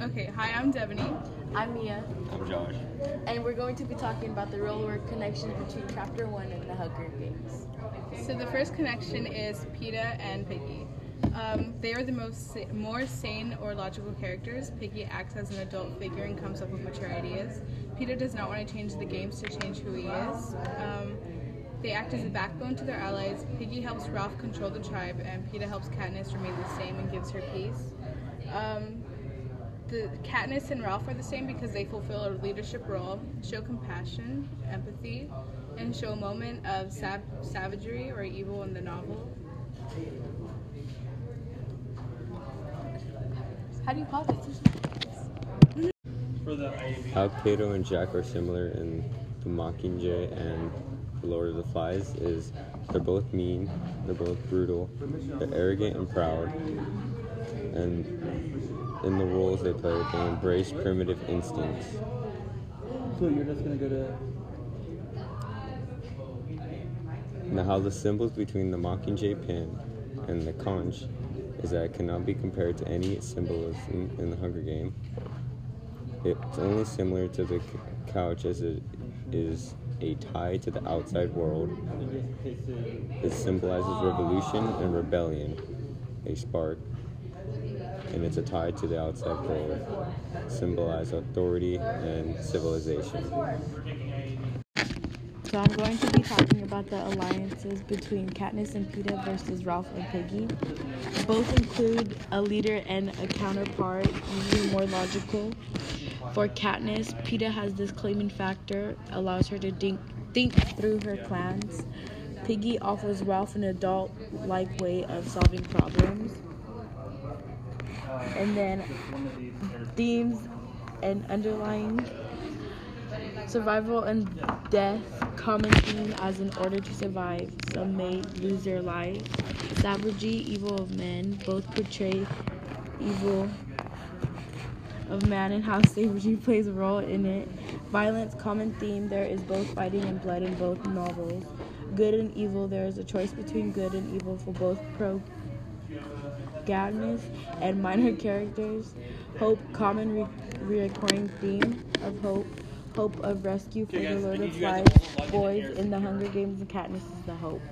Okay, hi, I'm Devaney. I'm Mia, I'm Josh. and we're going to be talking about the real world connection between Chapter 1 and the Hunger Games. So the first connection is Peeta and Piggy. Um, they are the most sa- more sane or logical characters. Piggy acts as an adult figure and comes up with mature ideas. Peeta does not want to change the games to change who he is. Um, they act as a backbone to their allies. Piggy helps Ralph control the tribe, and Peeta helps Katniss remain the same and gives her peace. Um, the Katniss and Ralph are the same because they fulfill a leadership role, show compassion, empathy, and show a moment of sav- savagery or evil in the novel. How do you call this? How Cato and Jack are similar in The Mockingjay and The Lord of the Flies is they're both mean, they're both brutal, they're arrogant and proud, and in the roles they play, they embrace primitive instincts. So you're just gonna go to Now, how the symbols between the Mockingjay pin and the conch is that it cannot be compared to any symbolism in the Hunger Game. It's only similar to the conch as it is a tie to the outside world. you just takes it. It symbolizes revolution and rebellion, a spark, and it's a tie to the outside world, symbolize authority and civilization. So I'm going to be talking about the alliances between Katniss and Peeta versus Ralph and Piggy. Both include a leader and a counterpart, usually more logical. For Katniss, Peeta has this claiming factor, allows her to think, think through her plans. Piggy offers Ralph an adult-like way of solving problems. And then themes and underlying survival and death common theme as in order to survive some may lose their lives savagery evil of men both portray evil of man and how savagery plays a role in it. Violence common theme there is both fighting and blood in both novels. Good and evil there is a choice between good and evil for both protagonists and minor characters hope common re- recurring theme of hope hope of rescue for the Lord of Flies boys in the Hunger Games and Katniss is the hope.